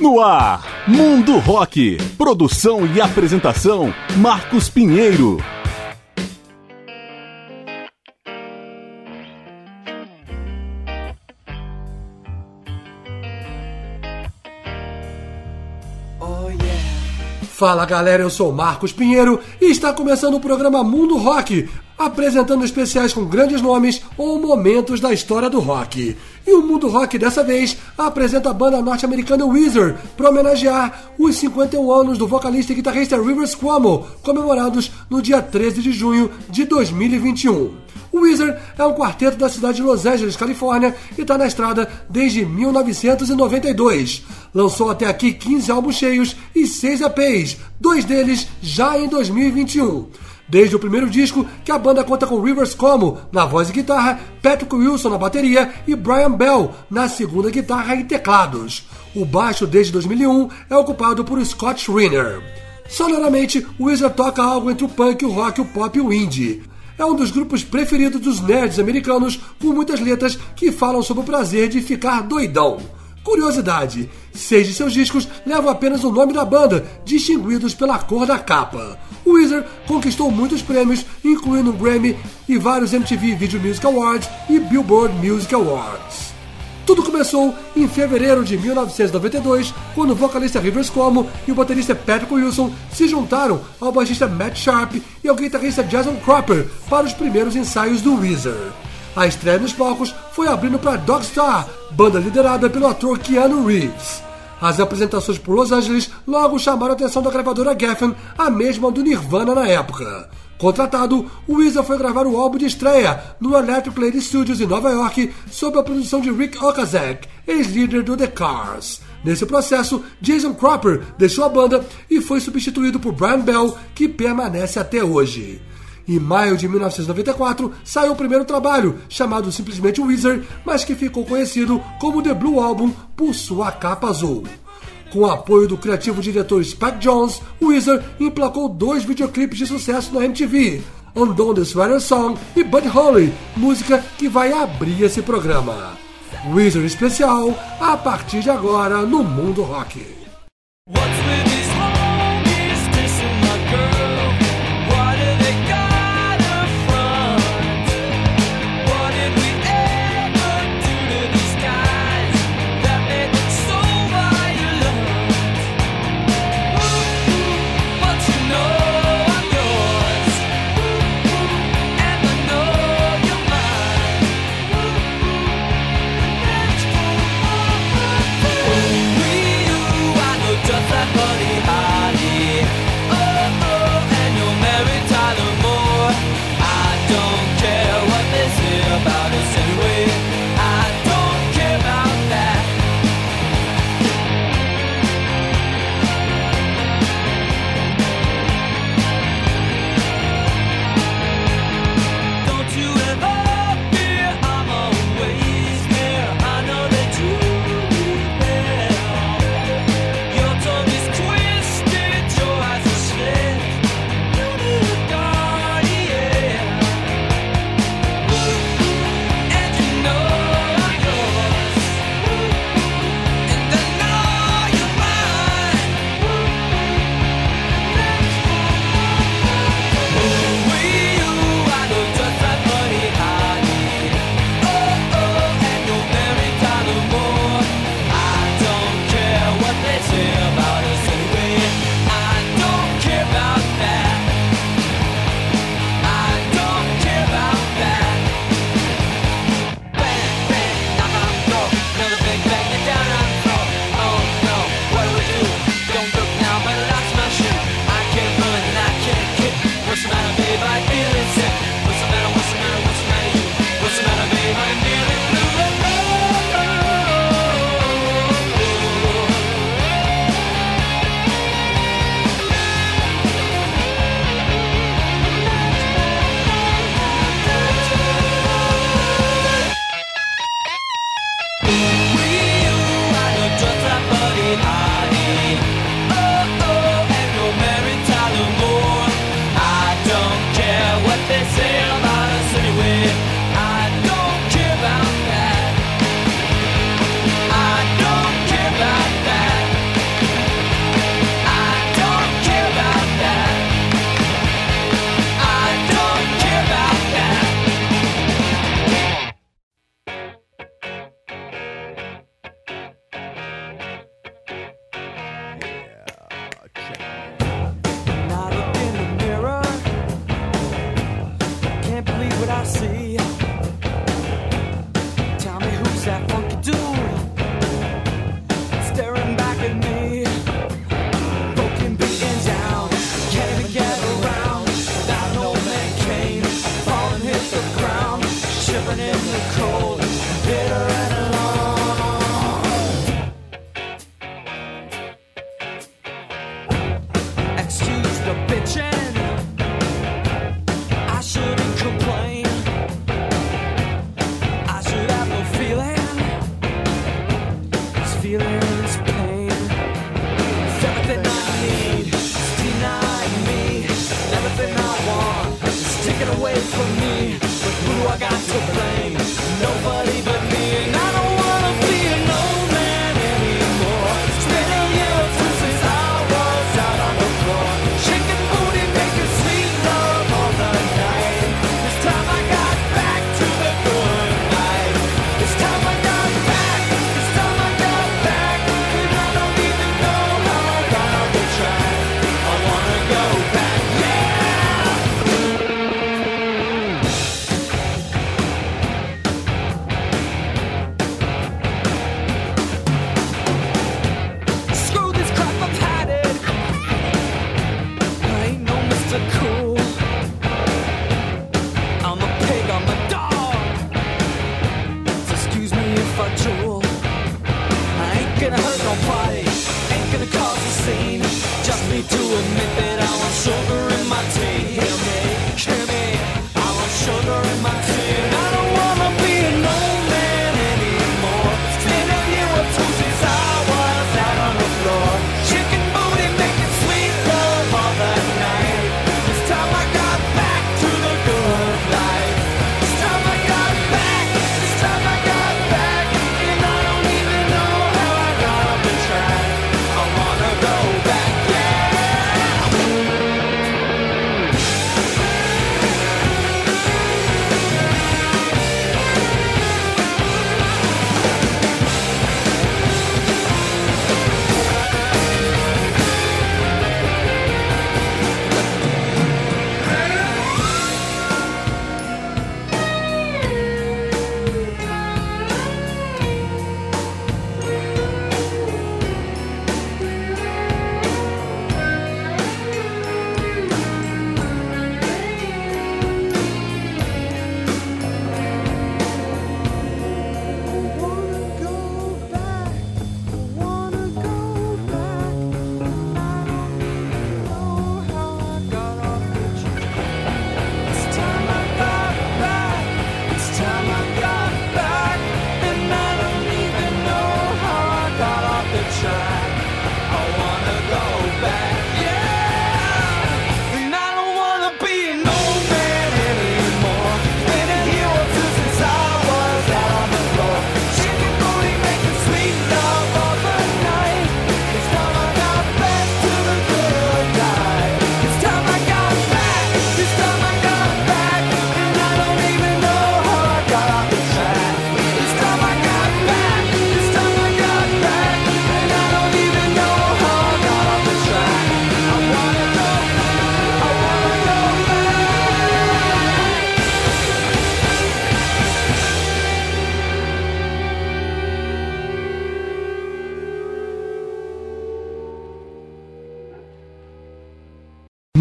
No ar, Mundo Rock. Produção e apresentação, Marcos Pinheiro. Fala galera, eu sou Marcos Pinheiro e está começando o programa Mundo Rock, apresentando especiais com grandes nomes ou momentos da história do rock. E o Mundo Rock dessa vez apresenta a banda norte-americana Weezer para homenagear os 51 anos do vocalista e guitarrista Rivers Cuomo, comemorados no dia 13 de junho de 2021. O Weezer é um quarteto da cidade de Los Angeles, Califórnia, e está na estrada desde 1992. Lançou até aqui 15 álbuns cheios e 6 EPs, dois deles já em 2021. Desde o primeiro disco, que a banda conta com Rivers Como na voz e guitarra, Patrick Wilson na bateria e Brian Bell na segunda guitarra e teclados. O baixo desde 2001 é ocupado por Scott Schreiner. Sonoramente, o Weezer toca algo entre o punk, o rock, o pop e o indie é um dos grupos preferidos dos nerds americanos, com muitas letras que falam sobre o prazer de ficar doidão. Curiosidade: seis de seus discos levam apenas o nome da banda, distinguidos pela cor da capa. O Weezer conquistou muitos prêmios, incluindo um Grammy e vários MTV Video Music Awards e Billboard Music Awards. Tudo começou em fevereiro de 1992, quando o vocalista Rivers Cuomo e o baterista Patrick Wilson se juntaram ao baixista Matt Sharp e ao guitarrista Jason Cropper para os primeiros ensaios do Weezer. A estreia nos palcos foi abrindo para Dogstar, banda liderada pelo ator Keanu Reeves. As apresentações por Los Angeles logo chamaram a atenção da gravadora Geffen, a mesma do Nirvana na época. Contratado, o Weezer foi gravar o álbum de estreia no Electric Lady Studios em Nova York, sob a produção de Rick Okazek, ex-líder do The Cars. Nesse processo, Jason Cropper deixou a banda e foi substituído por Brian Bell, que permanece até hoje. Em maio de 1994, saiu o primeiro trabalho, chamado simplesmente Weezer, mas que ficou conhecido como The Blue Album por sua capa azul. Com o apoio do criativo diretor Spike Jones, Weezer emplacou dois videoclipes de sucesso na MTV, Undone the Sweater Song e Bud Holly, música que vai abrir esse programa. Weezer especial, a partir de agora no Mundo Rock.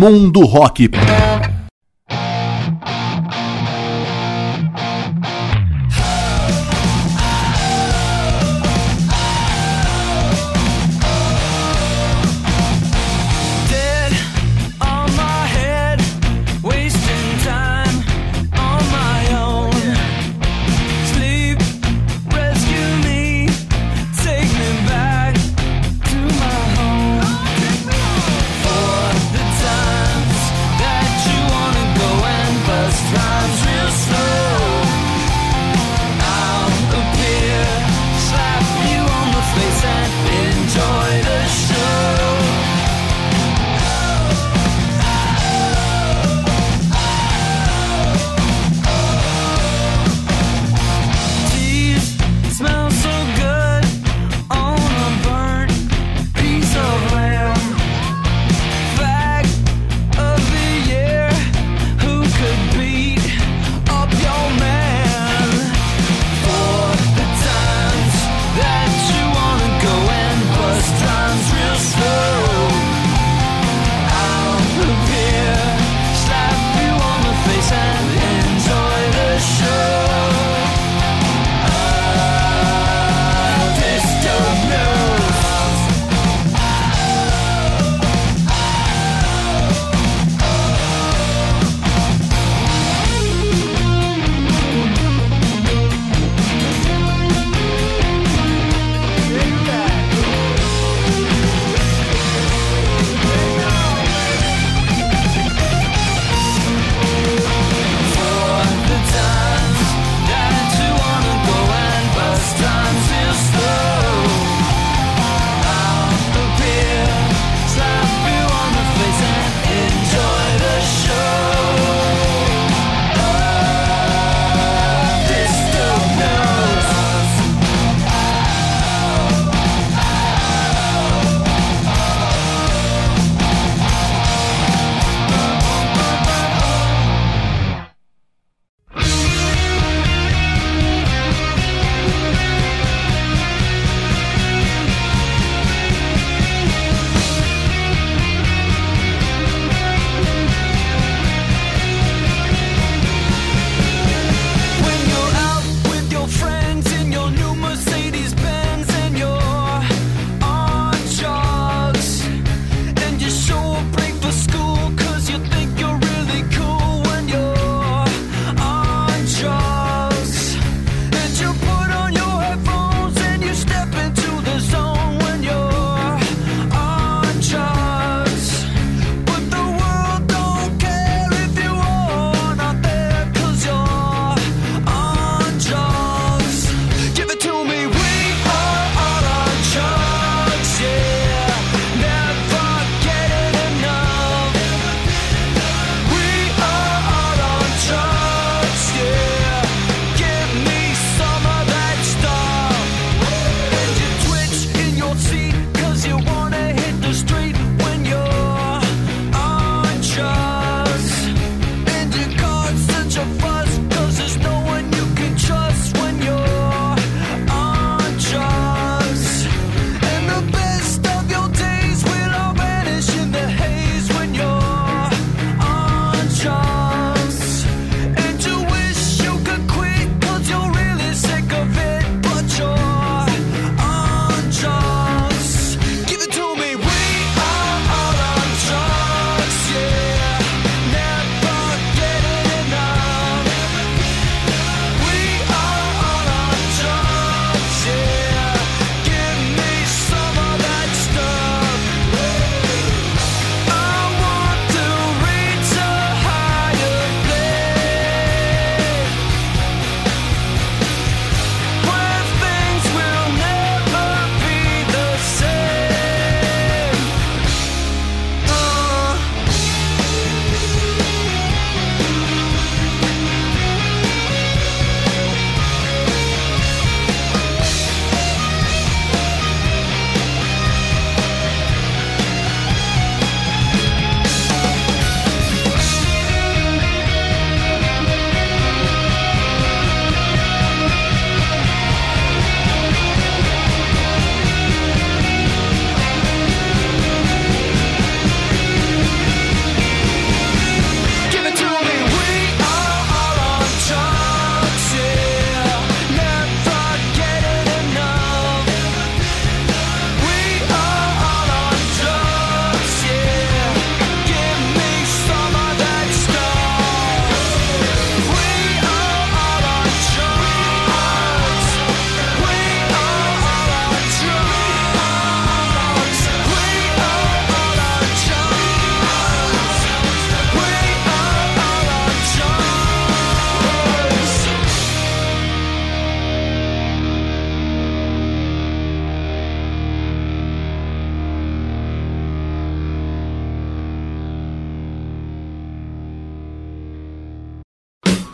Mundo Rock.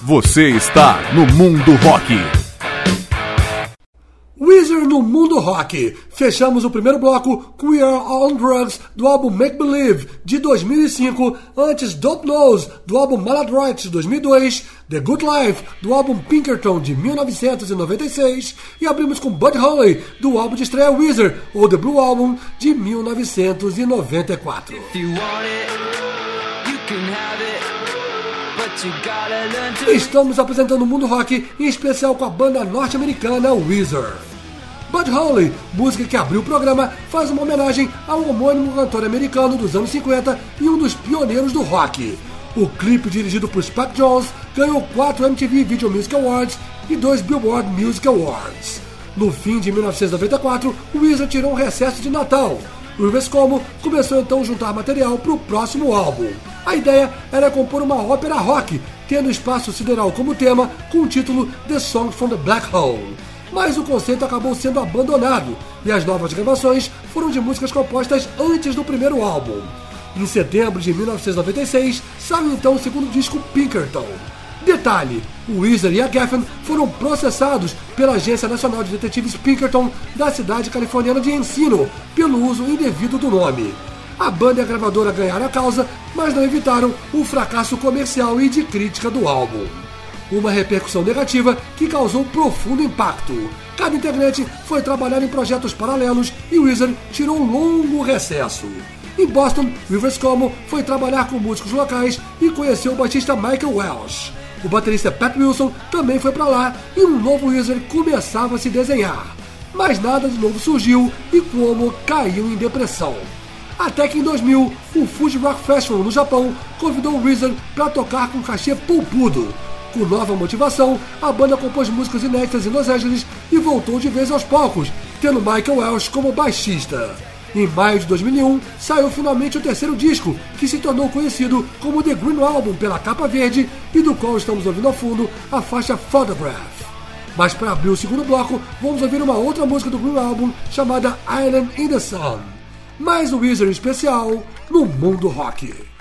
Você está no Mundo Rock. Weezer no Mundo Rock. Fechamos o primeiro bloco com We Are On Drugs do álbum Make Believe de 2005, antes Dope Nose do álbum Maladroit de 2002, The Good Life do álbum Pinkerton de 1996 e abrimos com Bud Holly do álbum de estreia Weezer, ou The Blue Album de 1994. Estamos apresentando o mundo rock, em especial com a banda norte-americana Weezer. Bud Holly, música que abriu o programa, faz uma homenagem ao homônimo cantor americano dos anos 50 e um dos pioneiros do rock. O clipe dirigido por Spike Jones ganhou 4 MTV Video Music Awards e 2 Billboard Music Awards. No fim de 1994, o Weezer tirou um recesso de Natal. Como começou então a juntar material para o próximo álbum. A ideia era compor uma ópera rock, tendo espaço sideral como tema, com o título The Song from the Black Hole. Mas o conceito acabou sendo abandonado e as novas gravações foram de músicas compostas antes do primeiro álbum. Em setembro de 1996, saiu então o segundo disco Pinkerton. Detalhe: o Weezer e a Geffen foram processados pela Agência Nacional de Detetives Pinkerton da cidade californiana de Encino pelo uso indevido do nome. A banda e a gravadora ganharam a causa, mas não evitaram o fracasso comercial e de crítica do álbum. Uma repercussão negativa que causou profundo impacto. Cada integrante foi trabalhar em projetos paralelos e Wizard tirou um longo recesso. Em Boston, Rivers Como foi trabalhar com músicos locais e conheceu o baixista Michael Welsh. O baterista Pat Wilson também foi para lá e um novo Wizard começava a se desenhar. Mas nada de novo surgiu e Cuomo caiu em depressão. Até que em 2000, o Fuji Rock Festival no Japão convidou o Wizard para tocar com cachê poupudo. Com nova motivação, a banda compôs músicas inéditas em Los Angeles e voltou de vez aos palcos, tendo Michael Welsh como baixista. Em maio de 2001, saiu finalmente o terceiro disco, que se tornou conhecido como The Green Album pela capa verde e do qual estamos ouvindo ao fundo a faixa Photograph. Mas para abrir o segundo bloco, vamos ouvir uma outra música do Green Album chamada Island in the Sun mais um Wizard especial no Mundo Rock.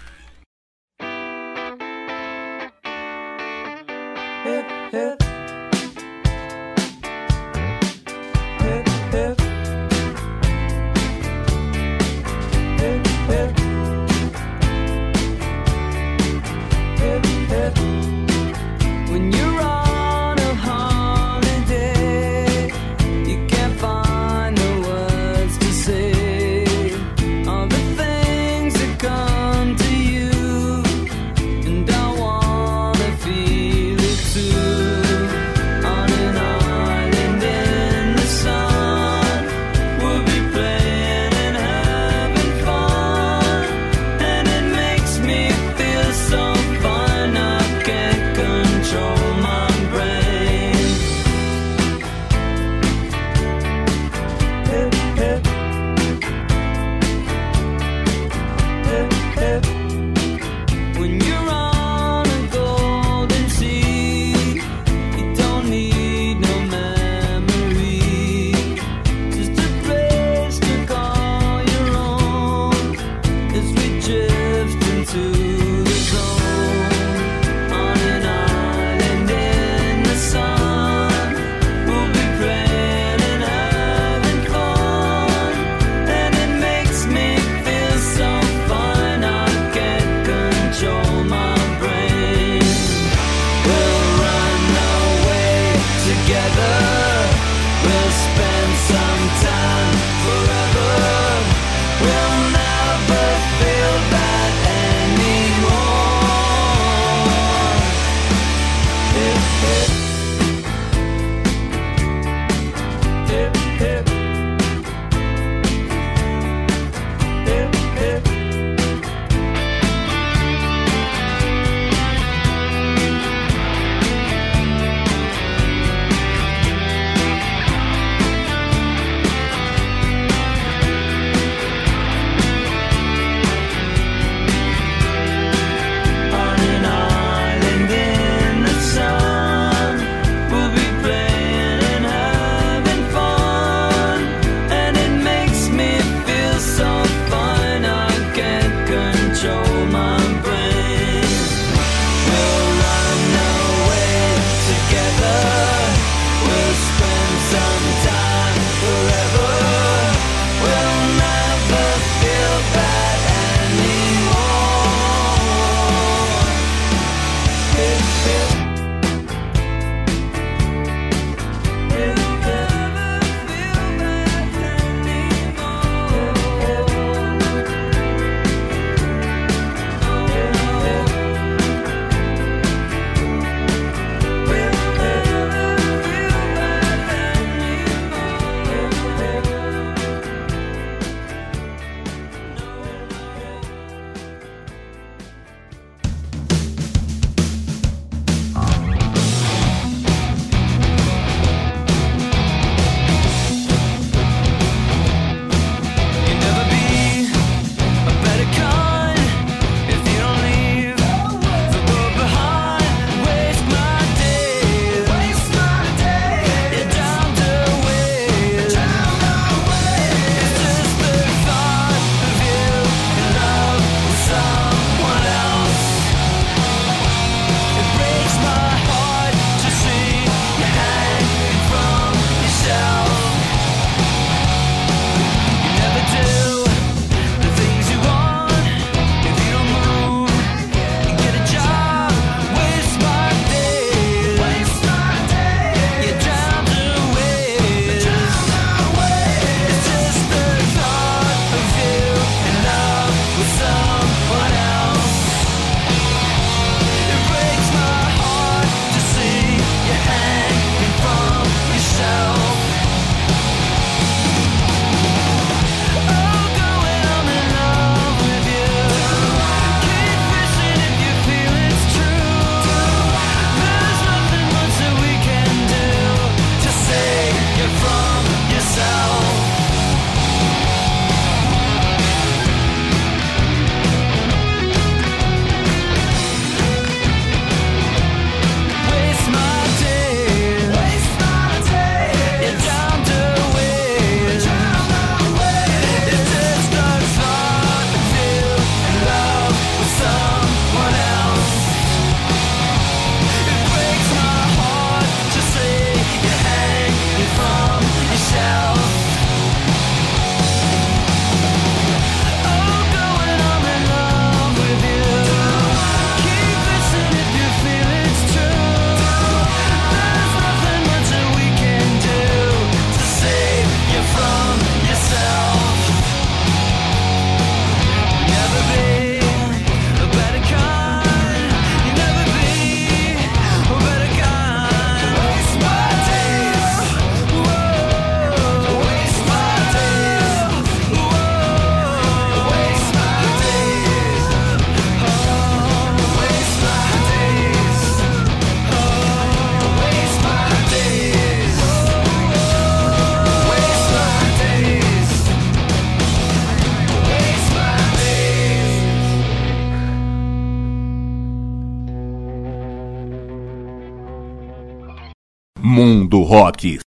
Rock.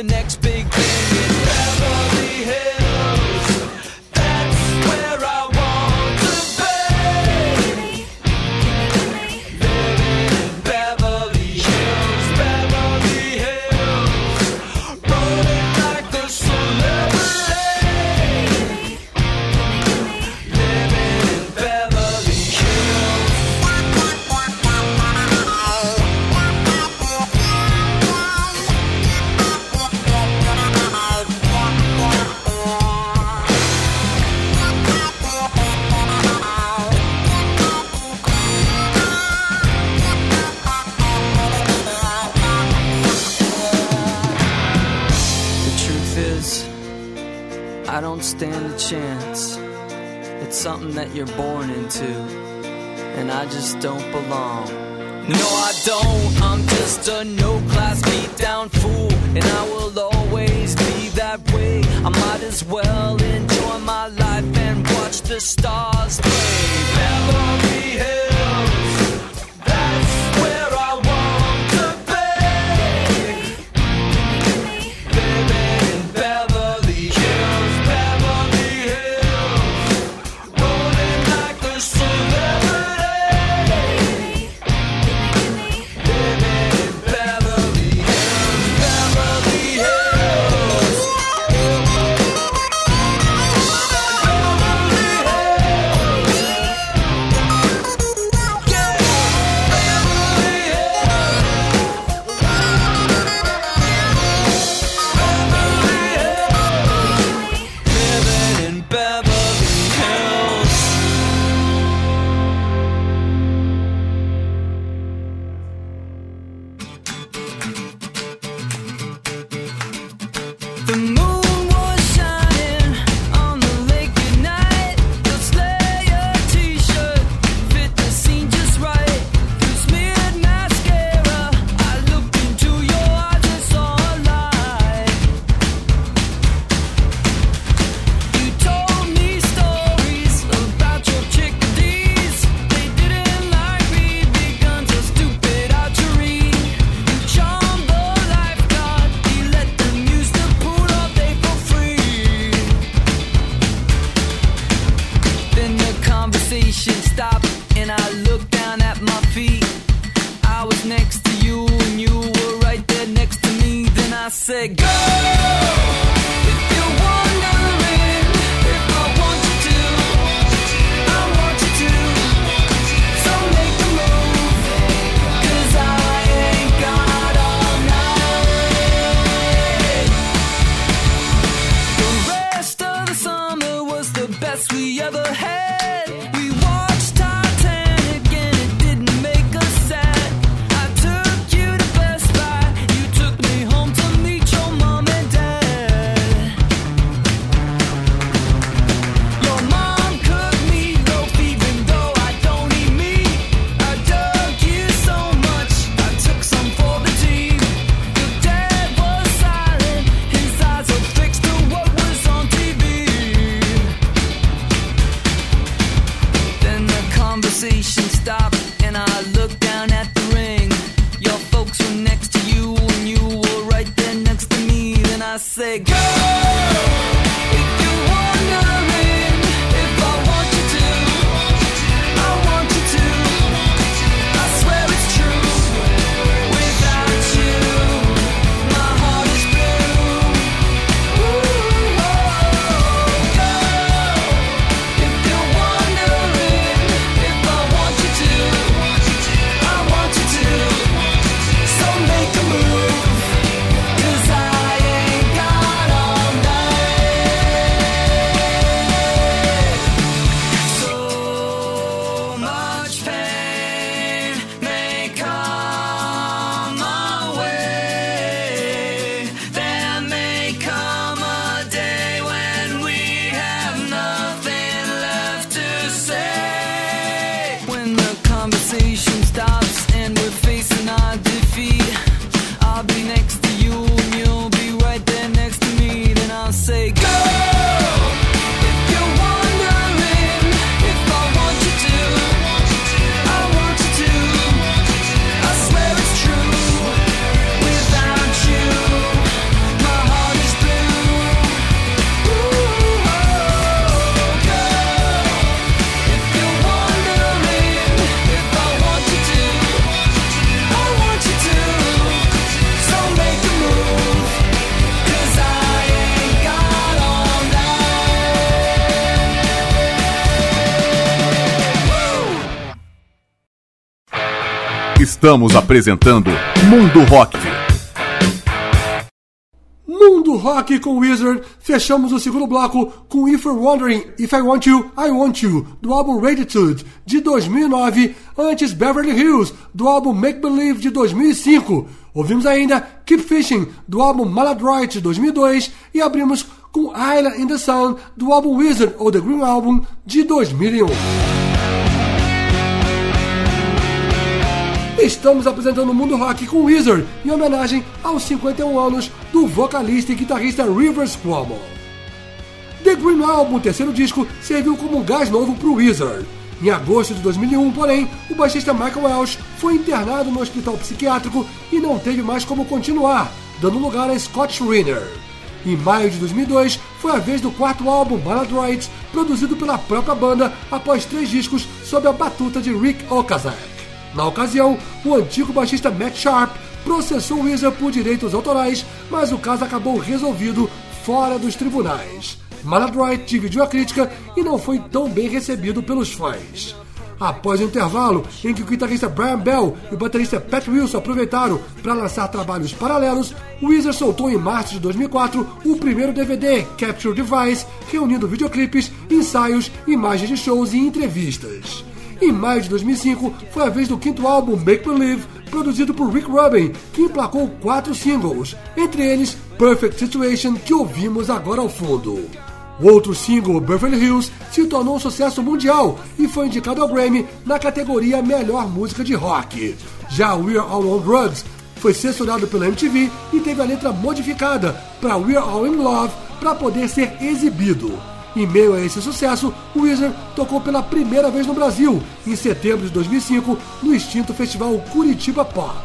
The next Yeah. Estamos apresentando Mundo Rock. Mundo Rock com Wizard, fechamos o segundo bloco com If You're Wondering If I Want You, I Want You, do álbum Raditude, de 2009, antes Beverly Hills, do álbum Make Believe, de 2005. Ouvimos ainda Keep Fishing, do álbum Maladroit, de 2002, e abrimos com Island in the Sun, do álbum Wizard, ou The Green Album, de 2001. Estamos apresentando o Mundo Rock com Wizard, em homenagem aos 51 anos do vocalista e guitarrista Rivers Cuomo. The Green Album, o terceiro disco, serviu como um gás novo para o Wizard. Em agosto de 2001, porém, o baixista Michael Welsh foi internado no hospital psiquiátrico e não teve mais como continuar, dando lugar a Scott Reiner. Em maio de 2002, foi a vez do quarto álbum Maladroit, produzido pela própria banda após três discos sob a batuta de Rick Okazak. Na ocasião, o antigo baixista Matt Sharp processou Weezer por direitos autorais, mas o caso acabou resolvido fora dos tribunais. Maladroit dividiu a crítica e não foi tão bem recebido pelos fãs. Após o intervalo em que o guitarrista Brian Bell e o baterista Pat Wilson aproveitaram para lançar trabalhos paralelos, Weezer soltou em março de 2004 o primeiro DVD, Capture Device, reunindo videoclipes, ensaios, imagens de shows e entrevistas. Em maio de 2005, foi a vez do quinto álbum Make Believe, produzido por Rick Rubin, que emplacou quatro singles, entre eles Perfect Situation, que ouvimos agora ao fundo. O outro single, Beverly Hills, se tornou um sucesso mundial e foi indicado ao Grammy na categoria Melhor Música de Rock. Já We're All on Drugs foi censurado pela MTV e teve a letra modificada para We're All in Love para poder ser exibido. Em meio a esse sucesso, o Weezer tocou pela primeira vez no Brasil, em setembro de 2005, no extinto festival Curitiba Pop.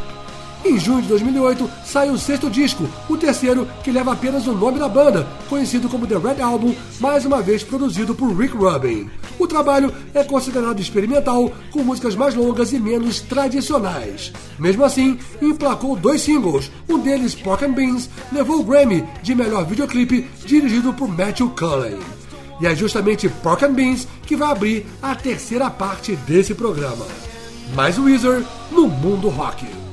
Em junho de 2008, saiu o sexto disco, o terceiro que leva apenas o nome da banda, conhecido como The Red Album, mais uma vez produzido por Rick Rubin. O trabalho é considerado experimental, com músicas mais longas e menos tradicionais. Mesmo assim, emplacou dois singles, um deles, Pork and Beans, levou o Grammy de melhor videoclipe, dirigido por Matthew Cullen. E é justamente Pork and Beans que vai abrir a terceira parte desse programa. Mais Wizard no mundo rock.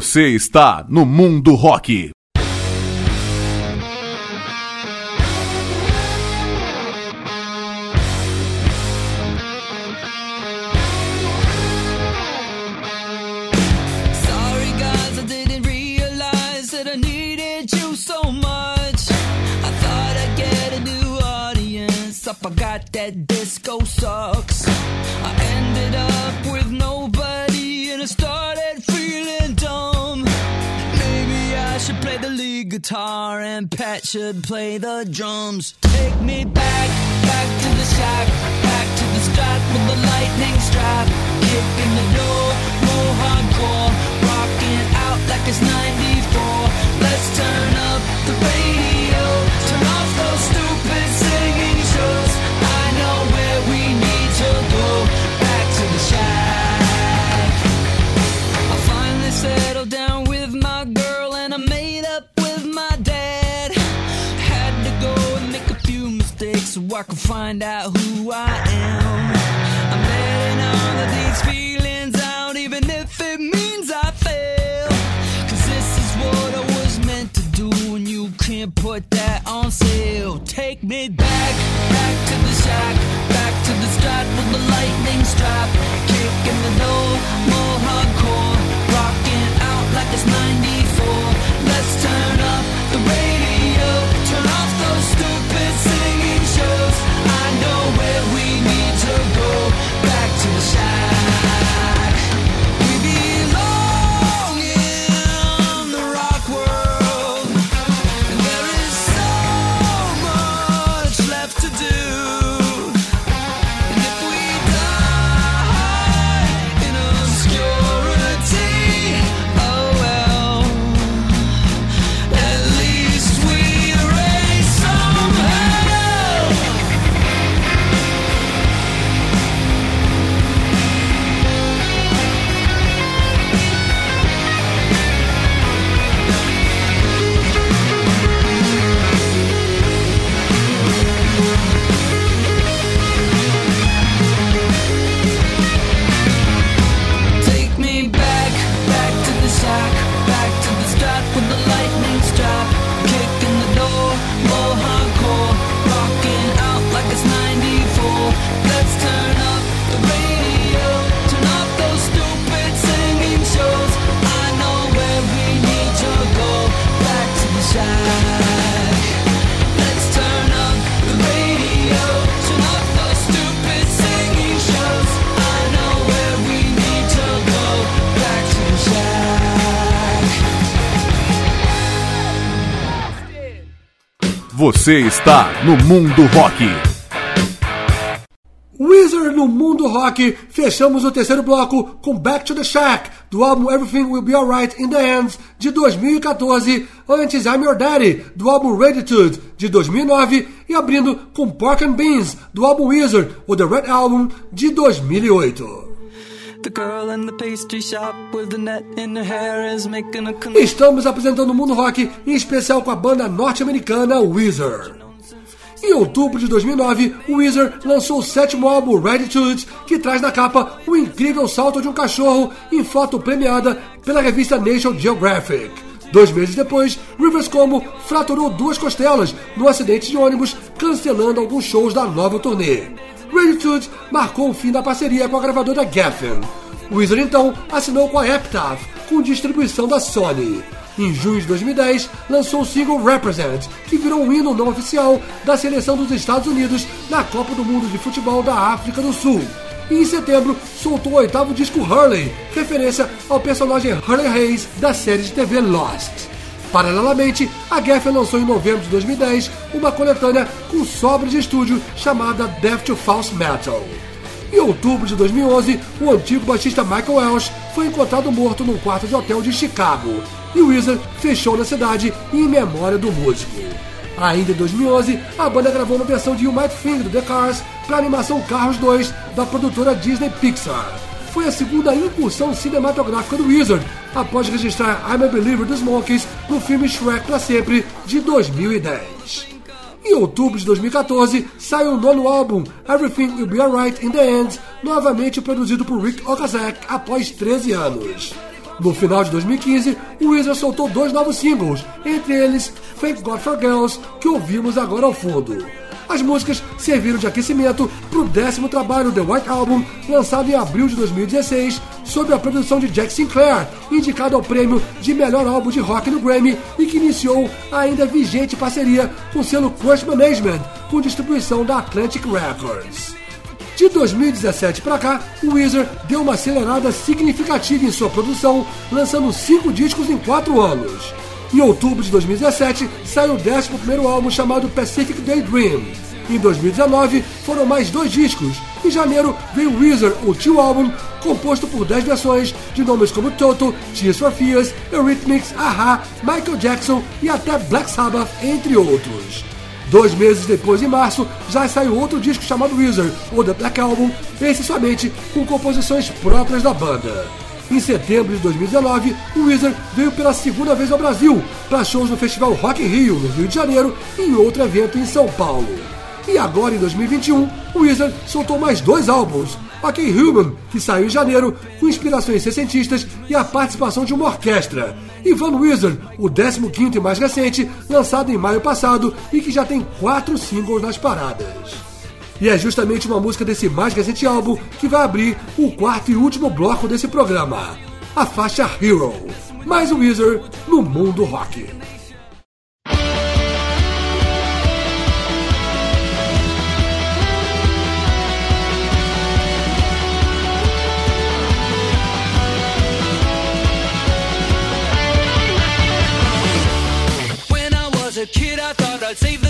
Você está no Mundo Rock. I that disco sucks. I ended up with nobody. Guitar and Pat should play the drums. Take me back, back to the shack, back to the strat with the lightning strap. Kicking the door, more hardcore, rocking out like it's 94. Let's turn up the radio, turn off those stupid I can find out who I am. I'm letting all of these feelings out, even if it means I fail. Cause this is what I was meant to do, and you can't put that on sale. Take me back, back to the shack, back to the strat with the lightning strap. Kicking the door, more hardcore, Você está no Mundo Rock. Wizard no mundo rock, fechamos o terceiro bloco com Back to the Shack, do álbum Everything Will Be Alright in the Hands, de 2014, antes I'm Your Daddy, do álbum Reditude, de 2009, e abrindo com Pork and Beans, do álbum Wizard, o The Red Album, de 2008. Estamos apresentando o mundo rock, em especial com a banda norte-americana Wizard. Em outubro de 2009, o Weezer lançou o sétimo álbum Reditude, que traz na capa o incrível salto de um cachorro em foto premiada pela revista National Geographic. Dois meses depois, Rivers Como fraturou duas costelas no acidente de ônibus, cancelando alguns shows da nova turnê. Reditude marcou o fim da parceria com a gravadora Geffen. Weezer então assinou com a Epitaph, com distribuição da Sony. Em junho de 2010, lançou o single Represent, que virou um hino não oficial da seleção dos Estados Unidos na Copa do Mundo de Futebol da África do Sul. E em setembro, soltou o oitavo disco Hurley, referência ao personagem Hurley Hayes da série de TV Lost. Paralelamente, a Geffen lançou em novembro de 2010 uma coletânea com sobras de estúdio chamada Death to False Metal. Em outubro de 2011, o antigo baixista Michael Welsh foi encontrado morto num quarto de hotel de Chicago, e o Wizard fechou na cidade em memória do músico. Ainda em 2011, a banda gravou uma versão de You Might Think do The Cars para a animação Carros 2 da produtora Disney Pixar. Foi a segunda incursão cinematográfica do Wizard, após registrar I'm a Believer dos Monkeys no filme Shrek para Sempre de 2010. Em outubro de 2014, saiu o nono álbum, Everything Will Be Alright in the End, novamente produzido por Rick Okazek após 13 anos. No final de 2015, o Weezer soltou dois novos singles, entre eles Thank God for Girls, que ouvimos agora ao fundo. As músicas serviram de aquecimento para o décimo trabalho The White Album, lançado em abril de 2016, sob a produção de Jack Sinclair, indicado ao prêmio de melhor álbum de rock no Grammy e que iniciou a ainda vigente parceria com o selo Crush Management, com distribuição da Atlantic Records. De 2017 para cá, o Weezer deu uma acelerada significativa em sua produção, lançando cinco discos em quatro anos. Em outubro de 2017, saiu o 11 álbum chamado Pacific Daydream. Em 2019, foram mais dois discos. Em janeiro, veio Wizard, o Tio álbum, composto por 10 versões de nomes como Toto, Tears for Fears, Eurythmics, Aha, Michael Jackson e até Black Sabbath, entre outros. Dois meses depois, em março, já saiu outro disco chamado Wizard, ou The Black Album, esse somente com composições próprias da banda. Em setembro de 2019, o Wizard veio pela segunda vez ao Brasil, para shows no Festival Rock in Rio, no Rio de Janeiro, e em outro evento em São Paulo. E agora, em 2021, o Wizard soltou mais dois álbuns. Ok Human, que saiu em janeiro, com inspirações sessentistas e a participação de uma orquestra. E Van Wizard, o 15 e mais recente, lançado em maio passado e que já tem quatro singles nas paradas. E é justamente uma música desse mais recente álbum que vai abrir o quarto e último bloco desse programa, a faixa Hero. Mais um Wizard no mundo rock. Kid, I thought I'd save the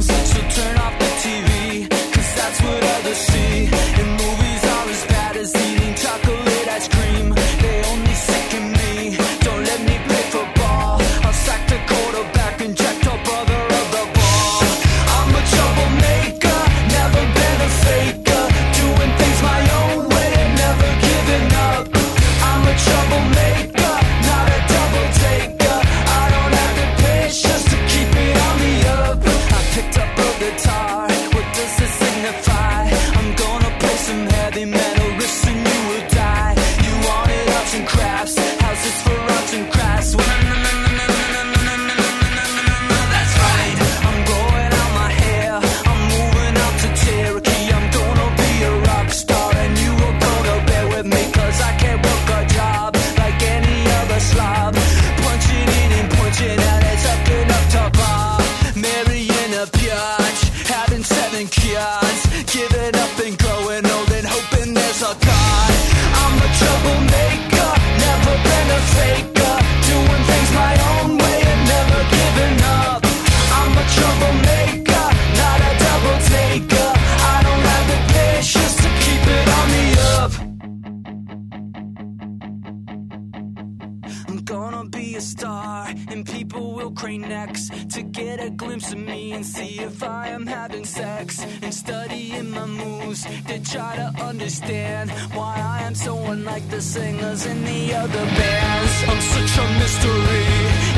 try to understand why I am so unlike the singers in the other bands. I'm such a mystery,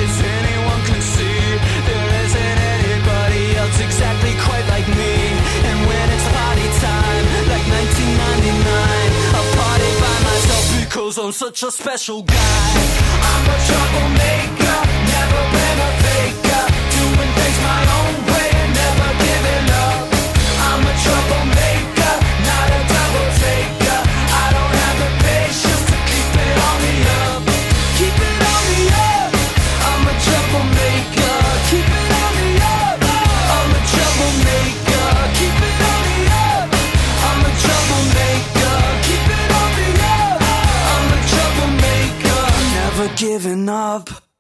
as anyone can see. There isn't anybody else exactly quite like me. And when it's party time, like 1999, I party by myself because I'm such a special guy. I'm a troublemaker, never been a faker, doing things my own way and never giving up. I'm a troublemaker. giving up.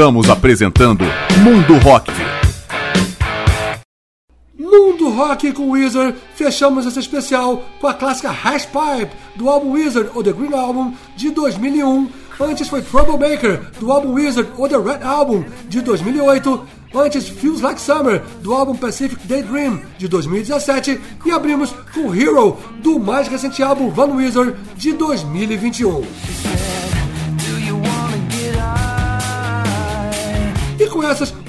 Estamos apresentando Mundo Rock. Mundo Rock com Wizard, fechamos esse especial com a clássica Hash Pipe do álbum Wizard ou The Green Album de 2001. Antes foi Troublemaker do álbum Wizard ou The Red Album de 2008. Antes Feels Like Summer do álbum Pacific Daydream de 2017 e abrimos com Hero do mais recente álbum Van Wizard de 2021.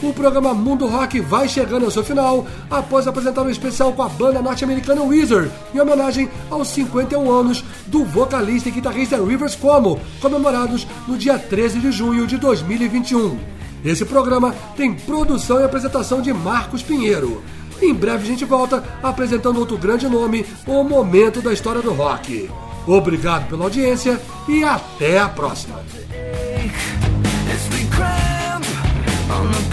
O programa Mundo Rock vai chegando ao seu final, após apresentar um especial com a banda norte-americana Wizard, em homenagem aos 51 anos do vocalista e guitarrista Rivers Cuomo, comemorados no dia 13 de junho de 2021. Esse programa tem produção e apresentação de Marcos Pinheiro. Em breve a gente volta apresentando outro grande nome, o momento da história do rock. Obrigado pela audiência e até a próxima.